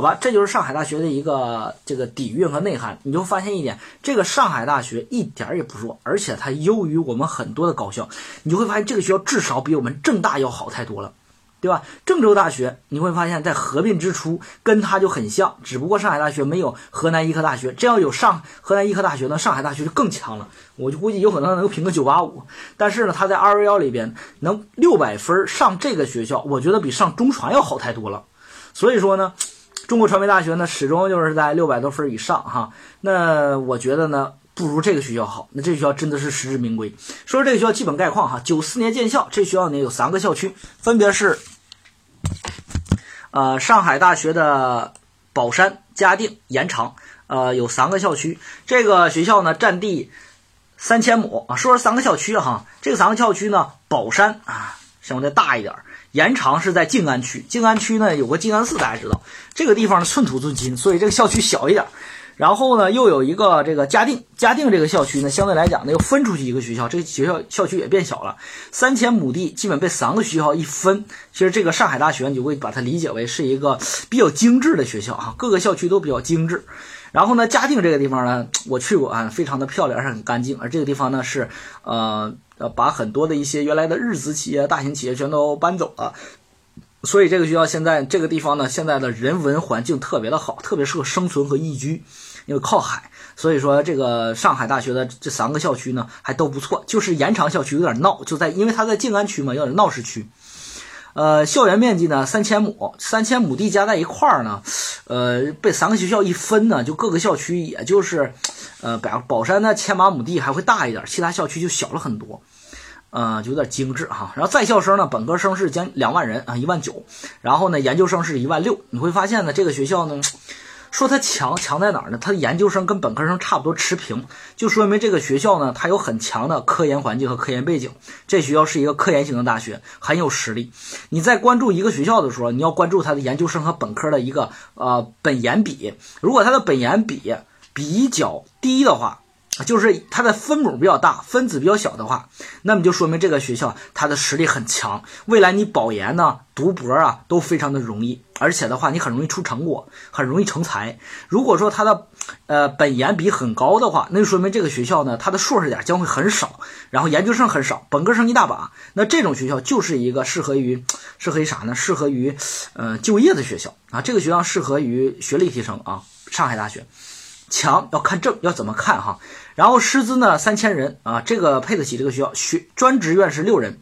好吧，这就是上海大学的一个这个底蕴和内涵。你就发现一点，这个上海大学一点儿也不弱，而且它优于我们很多的高校。你就会发现这个学校至少比我们郑大要好太多了。对吧？郑州大学你会发现在合并之初跟它就很像，只不过上海大学没有河南医科大学，这要有上河南医科大学呢，上海大学就更强了。我就估计有可能能评个九八五，但是呢，它在二幺幺里边能六百分上这个学校，我觉得比上中传要好太多了。所以说呢，中国传媒大学呢始终就是在六百多分以上哈。那我觉得呢。不如这个学校好，那这学校真的是实至名归。说说这个学校基本概况哈，九四年建校，这学校呢有三个校区，分别是，呃，上海大学的宝山、嘉定、延长，呃，有三个校区。这个学校呢占地三千亩啊。说说三个校区哈，这个三个校区呢，宝山啊相对大一点，延长是在静安区，静安区呢有个静安寺，大家知道，这个地方呢寸土寸金，所以这个校区小一点。然后呢，又有一个这个嘉定，嘉定这个校区呢，相对来讲呢，又分出去一个学校，这个学校校区也变小了，三千亩地基本被三个学校一分。其实这个上海大学，你就会把它理解为是一个比较精致的学校啊，各个校区都比较精致。然后呢，嘉定这个地方呢，我去过啊，非常的漂亮，而且很干净。而这个地方呢，是呃呃，把很多的一些原来的日资企业、大型企业全都搬走了，所以这个学校现在这个地方呢，现在的人文环境特别的好，特别适合生存和宜居。因为靠海，所以说这个上海大学的这三个校区呢还都不错，就是延长校区有点闹，就在因为它在静安区嘛，有点闹市区。呃，校园面积呢三千亩，三千亩地加在一块儿呢，呃，被三个学校一分呢，就各个校区也就是，呃，宝宝山呢千把亩地还会大一点，其他校区就小了很多，呃，就有点精致哈。然后在校生呢，本科生是将两万人啊，一万九，然后呢研究生是一万六，你会发现呢这个学校呢。说它强强在哪儿呢？它的研究生跟本科生差不多持平，就说明这个学校呢，它有很强的科研环境和科研背景。这学校是一个科研型的大学，很有实力。你在关注一个学校的时候，你要关注它的研究生和本科的一个呃本研比。如果它的本研比比较低的话，就是它的分母比较大，分子比较小的话，那么就说明这个学校它的实力很强。未来你保研呢、读博啊都非常的容易，而且的话你很容易出成果，很容易成才。如果说它的呃本研比很高的话，那就说明这个学校呢它的硕士点将会很少，然后研究生很少，本科生一大把。那这种学校就是一个适合于适合于啥呢？适合于呃就业的学校啊。这个学校适合于学历提升啊。上海大学。强要看正，要怎么看哈？然后师资呢三千人啊，这个配得起这个学校。学专职院士六人，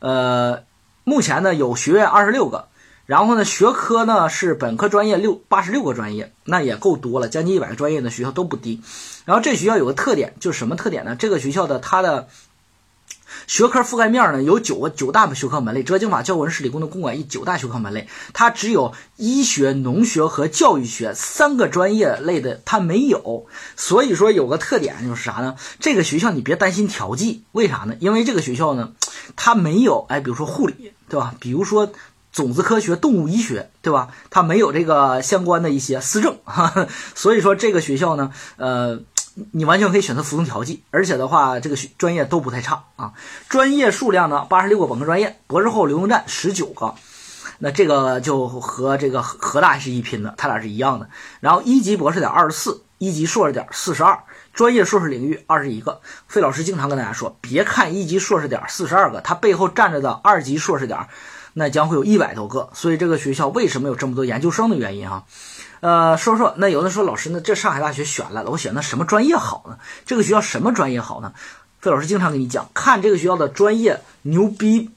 呃，目前呢有学院二十六个，然后呢学科呢是本科专业六八十六个专业，那也够多了，将近一百个专业的学校都不低。然后这学校有个特点，就是什么特点呢？这个学校的它的。学科覆盖面呢有九个九大学科门类，哲经法、教文史理工的公管一九大学科门类，它只有医学、农学和教育学三个专业类的，它没有。所以说有个特点就是啥呢？这个学校你别担心调剂，为啥呢？因为这个学校呢，它没有哎，比如说护理，对吧？比如说种子科学、动物医学，对吧？它没有这个相关的一些思政，所以说这个学校呢，呃。你完全可以选择服从调剂，而且的话，这个专业都不太差啊。专业数量呢，八十六个本科专业，博士后流动站十九个，那这个就和这个河大是一拼的，它俩是一样的。然后一级博士点二十四，一级硕士点四十二，专业硕士领域二十一个。费老师经常跟大家说，别看一级硕士点四十二个，它背后站着的二级硕士点，那将会有一百多个。所以这个学校为什么有这么多研究生的原因啊？呃，说说那有的说老师，那这上海大学选了，我选的什么专业好呢？这个学校什么专业好呢？费老师经常跟你讲，看这个学校的专业牛逼。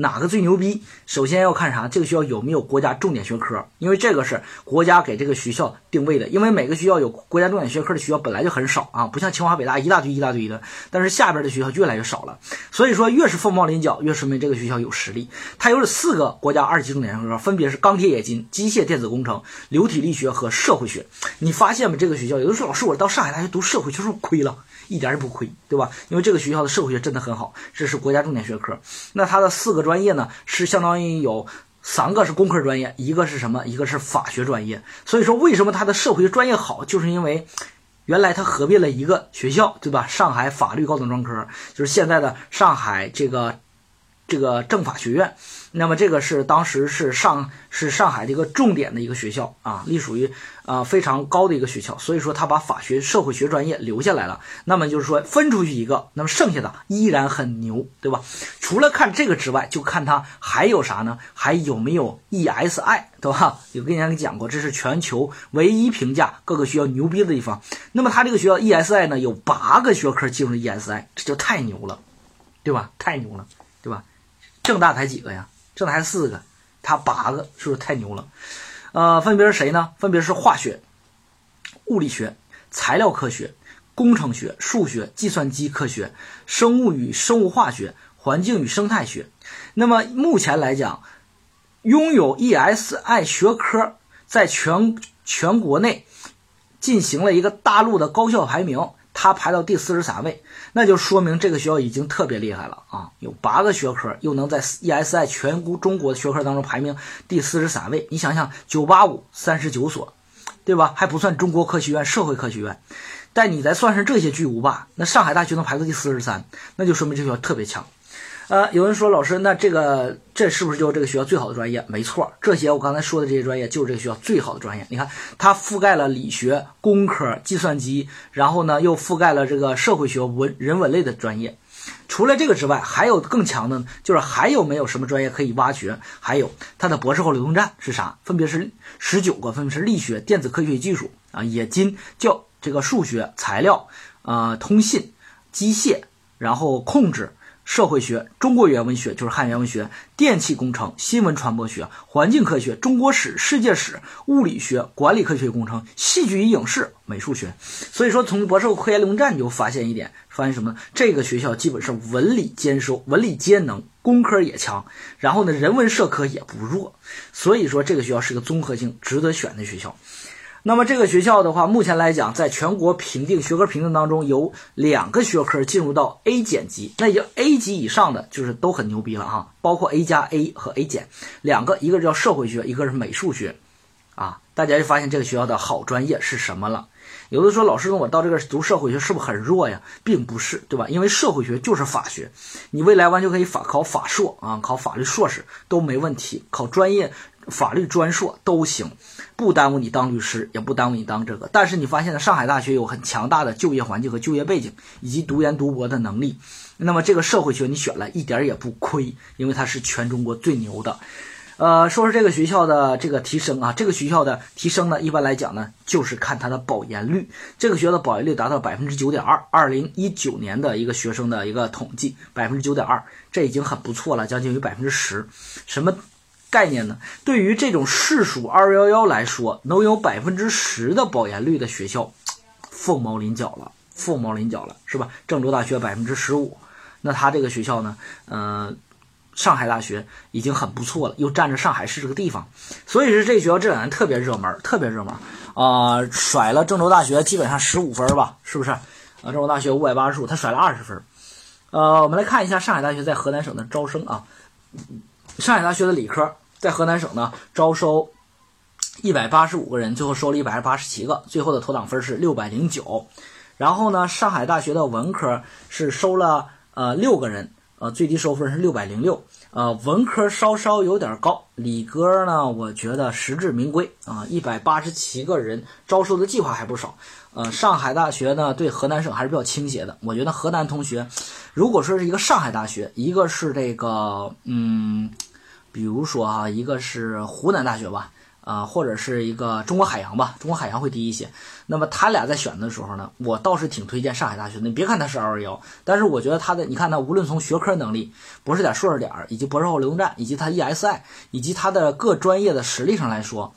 哪个最牛逼？首先要看啥？这个学校有没有国家重点学科？因为这个是国家给这个学校定位的。因为每个学校有国家重点学科的学校本来就很少啊，不像清华北大一大堆一大堆的。但是下边的学校越来越少了，所以说越是凤毛麟角，越说明这个学校有实力。它有四个国家二级重点学科，分别是钢铁冶金、机械电子工程、流体力学和社会学。你发现没？这个学校有的时候老师，我到上海大学读社会学是不是亏了？一点也不亏，对吧？因为这个学校的社会学真的很好，这是国家重点学科。那它的四个专业呢，是相当于有三个是工科专业，一个是什么？一个是法学专业。所以说，为什么他的社会专业好，就是因为原来他合并了一个学校，对吧？上海法律高等专科，就是现在的上海这个这个政法学院。那么这个是当时是上是上海的一个重点的一个学校啊，隶属于啊非常高的一个学校，所以说他把法学、社会学专业留下来了。那么就是说分出去一个，那么剩下的依然很牛，对吧？除了看这个之外，就看他还有啥呢？还有没有 ESI，对吧？有跟大家讲过，这是全球唯一评价各个学校牛逼的地方。那么他这个学校 ESI 呢，有八个学科进入 ESI，这就太牛了，对吧？太牛了，对吧？正大才几个呀？这还四个，他八个，是不是太牛了？呃，分别是谁呢？分别是化学、物理学、材料科学、工程学、数学、计算机科学、生物与生物化学、环境与生态学。那么目前来讲，拥有 ESI 学科在全全国内进行了一个大陆的高校排名。他排到第四十三位，那就说明这个学校已经特别厉害了啊！有八个学科，又能在 ESI 全国中国的学科当中排名第四十三位。你想想，九八五三十九所，对吧？还不算中国科学院、社会科学院，但你再算上这些巨无霸，那上海大学能排到第四十三，那就说明这学校特别强。呃，有人说老师，那这个这是不是就是这个学校最好的专业？没错，这些我刚才说的这些专业就是这个学校最好的专业。你看，它覆盖了理学、工科、计算机，然后呢又覆盖了这个社会学、文人文类的专业。除了这个之外，还有更强的，就是还有没有什么专业可以挖掘？还有它的博士后流动站是啥？分别是十九个，分别是力学、电子科学与技术啊、冶金、教这个数学、材料啊、通信、机械，然后控制。社会学、中国语言文学就是汉语言文学、电气工程、新闻传播学、环境科学、中国史、世界史、物理学、管理科学工程、戏剧与影视、美术学。所以说，从博士后科研龙战就发现一点，发现什么呢？这个学校基本上文理兼收，文理兼能，工科也强，然后呢，人文社科也不弱。所以说，这个学校是个综合性值得选的学校。那么这个学校的话，目前来讲，在全国评定学科评定当中，有两个学科进入到 A 减级，那就 A 级以上的就是都很牛逼了哈，包括 A 加 A 和 A 减两个，一个是叫社会学，一个是美术学，啊，大家就发现这个学校的好专业是什么了？有的说老师，我到这个读社会学是不是很弱呀？并不是，对吧？因为社会学就是法学，你未来完全可以法考法硕啊，考法律硕士都没问题，考专业。法律专硕都行，不耽误你当律师，也不耽误你当这个。但是你发现呢，上海大学有很强大的就业环境和就业背景，以及读研读博的能力。那么这个社会学你选了一点也不亏，因为它是全中国最牛的。呃，说说这个学校的这个提升啊，这个学校的提升呢，一般来讲呢，就是看它的保研率。这个学校的保研率达到百分之九点二，二零一九年的一个学生的一个统计，百分之九点二，这已经很不错了，将近有百分之十。什么？概念呢？对于这种市属二幺幺来说，能有百分之十的保研率的学校，凤毛麟角了，凤毛麟角了，是吧？郑州大学百分之十五，那他这个学校呢？呃，上海大学已经很不错了，又占着上海市这个地方，所以说这学校这两年特别热门，特别热门啊，甩了郑州大学基本上十五分吧，是不是？啊，郑州大学五百八十五，他甩了二十分。呃，我们来看一下上海大学在河南省的招生啊。上海大学的理科在河南省呢招收一百八十五个人，最后收了一百八十七个，最后的投档分是六百零九。然后呢，上海大学的文科是收了呃六个人，呃最低收分是六百零六。呃，文科稍稍有点高，理科呢我觉得实至名归啊，一百八十七个人招收的计划还不少。呃，上海大学呢对河南省还是比较倾斜的，我觉得河南同学如果说是一个上海大学，一个是这个嗯。比如说哈，一个是湖南大学吧，啊，或者是一个中国海洋吧，中国海洋会低一些。那么他俩在选的时候呢，我倒是挺推荐上海大学的。你别看它是二二幺，但是我觉得它的，你看它无论从学科能力、博士点、硕士点，以及博士后流动站，以及它 ESI，以及它的各专业的实力上来说。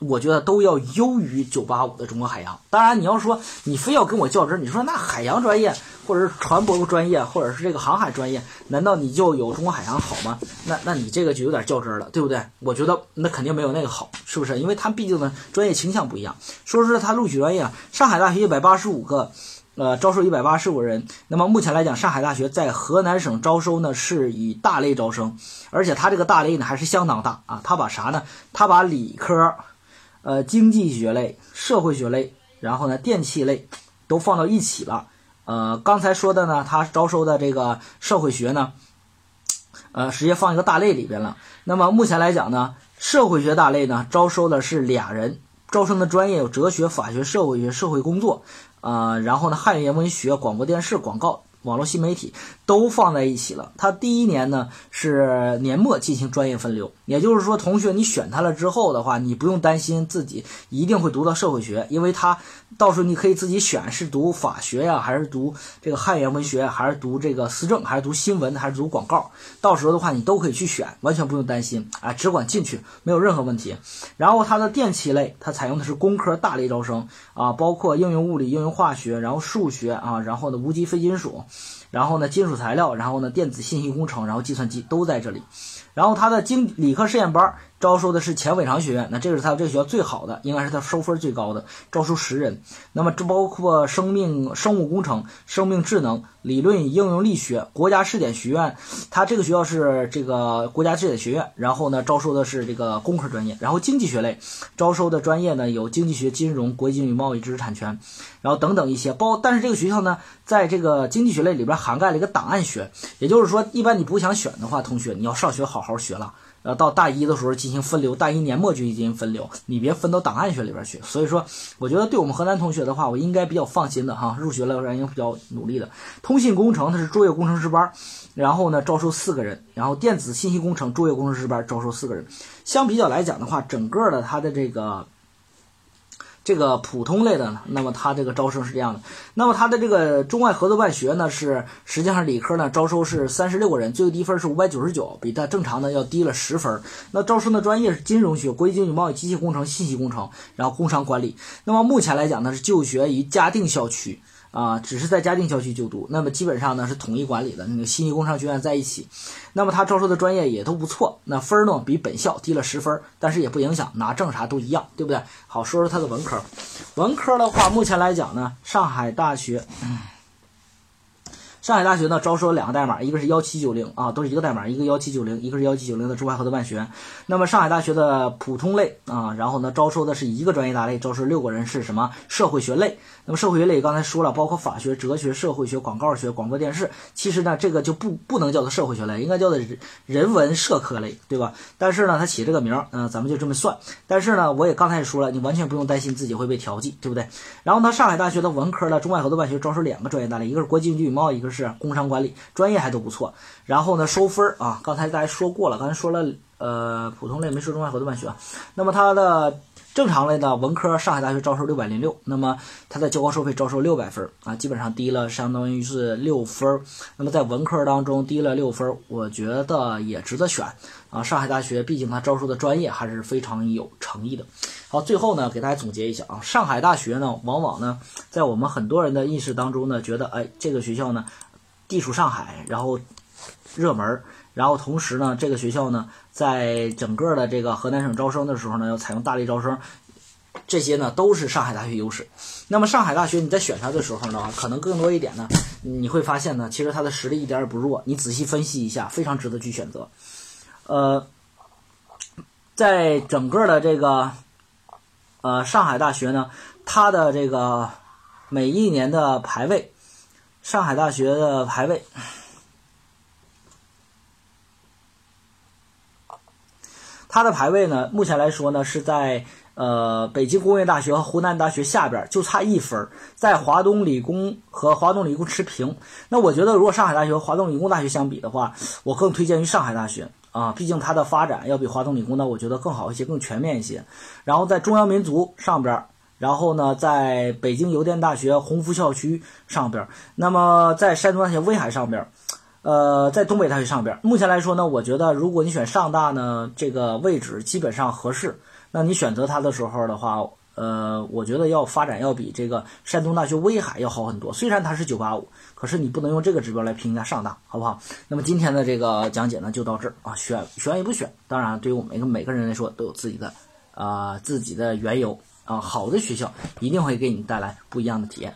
我觉得都要优于九八五的中国海洋。当然，你要说你非要跟我较真，你说那海洋专业，或者是船舶专业，或者是这个航海专业，难道你就有中国海洋好吗？那那你这个就有点较真了，对不对？我觉得那肯定没有那个好，是不是？因为它毕竟呢专业倾向不一样。说说它录取专业啊，上海大学一百八十五个，呃，招收一百八十五人。那么目前来讲，上海大学在河南省招收呢是以大类招生，而且它这个大类呢还是相当大啊。它把啥呢？它把理科。呃，经济学类、社会学类，然后呢，电气类，都放到一起了。呃，刚才说的呢，他招收的这个社会学呢，呃，直接放一个大类里边了。那么目前来讲呢，社会学大类呢招收的是俩人，招生的专业有哲学、法学、社会学、社会工作，啊，然后呢汉语言文学、广播电视、广告。网络新媒体都放在一起了。他第一年呢是年末进行专业分流，也就是说，同学你选他了之后的话，你不用担心自己一定会读到社会学，因为他到时候你可以自己选是读法学呀，还是读这个汉语言文学，还是读这个思政，还是读新闻，还是读广告。到时候的话，你都可以去选，完全不用担心啊，只管进去，没有任何问题。然后它的电气类，它采用的是工科大类招生啊，包括应用物理、应用化学，然后数学啊，然后呢无机非金属。然后呢，金属材料，然后呢，电子信息工程，然后计算机都在这里。然后它的经理科实验班招收的是前伟长学院，那这个是他这个学校最好的，应该是他收分最高的，招收十人。那么这包括生命生物工程、生命智能、理论与应用力学。国家试点学院，它这个学校是这个国家试点学院，然后呢招收的是这个工科专业。然后经济学类招收的专业呢有经济学、金融、国际与贸易、知识产权，然后等等一些。包但是这个学校呢，在这个经济学类里边涵盖了一个档案学，也就是说，一般你不想选的话，同学你要上学好好学了。呃，到大一的时候进行分流，大一年末就进行分流，你别分到档案学里边去。所以说，我觉得对我们河南同学的话，我应该比较放心的哈，入学了应该比较努力的。通信工程它是卓越工程师班，然后呢招收四个人，然后电子信息工程卓越工程师班招收四个人。相比较来讲的话，整个的它的这个。这个普通类的呢，那么它这个招生是这样的。那么它的这个中外合作办学呢，是实际上理科呢招收是三十六个人，最低分是五百九十九，比它正常的要低了十分。那招生的专业是金融学、国际经济贸易、机械工程、信息工程，然后工商管理。那么目前来讲呢，是就学于嘉定校区。啊，只是在嘉定校区就读，那么基本上呢是统一管理的，那个悉尼工商学院在一起，那么他招收的专业也都不错，那分儿呢比本校低了十分，但是也不影响，拿证啥都一样，对不对？好，说说他的文科，文科的话，目前来讲呢，上海大学。上海大学呢招收两个代码，一个是幺七九零啊，都是一个代码，一个幺七九零，一个是幺七九零的中外合作办学。那么上海大学的普通类啊，然后呢招收的是一个专业大类，招收六个人是什么？社会学类。那么社会学类刚才说了，包括法学、哲学、社会学、广告学、广播电视。其实呢，这个就不不能叫做社会学类，应该叫做人文社科类，对吧？但是呢，他起这个名儿，嗯，咱们就这么算。但是呢，我也刚才也说了，你完全不用担心自己会被调剂，对不对？然后呢，上海大学的文科的中外合作办学招收两个专业大类，一个是国际经济与贸易，一个是是工商管理，专业还都不错。然后呢，收分儿啊，刚才大家说过了，刚才说了，呃，普通类没说中外合作办学。那么它的。正常类的文科，上海大学招收六百零六，那么它的交高收费招收六百分啊，基本上低了，相当于是六分。那么在文科当中低了六分，我觉得也值得选啊。上海大学毕竟它招收的专业还是非常有诚意的。好，最后呢，给大家总结一下啊，上海大学呢，往往呢，在我们很多人的意识当中呢，觉得哎，这个学校呢，地处上海，然后热门。然后同时呢，这个学校呢，在整个的这个河南省招生的时候呢，要采用大类招生，这些呢都是上海大学优势。那么上海大学你在选它的时候呢，可能更多一点呢，你会发现呢，其实它的实力一点也不弱。你仔细分析一下，非常值得去选择。呃，在整个的这个呃上海大学呢，它的这个每一年的排位，上海大学的排位。它的排位呢，目前来说呢是在呃北京工业大学和湖南大学下边，就差一分，在华东理工和华东理工持平。那我觉得，如果上海大学和华东理工大学相比的话，我更推荐于上海大学啊，毕竟它的发展要比华东理工呢，我觉得更好一些，更全面一些。然后在中央民族上边，然后呢，在北京邮电大学鸿福校区上边，那么在山东大学威海上边。呃，在东北大学上边，目前来说呢，我觉得如果你选上大呢，这个位置基本上合适。那你选择它的时候的话，呃，我觉得要发展要比这个山东大学威海要好很多。虽然它是九八五，可是你不能用这个指标来评价上大，好不好？那么今天的这个讲解呢，就到这儿啊，选选与不选，当然对于我们每个每个人来说都有自己的啊自己的缘由啊。好的学校一定会给你带来不一样的体验。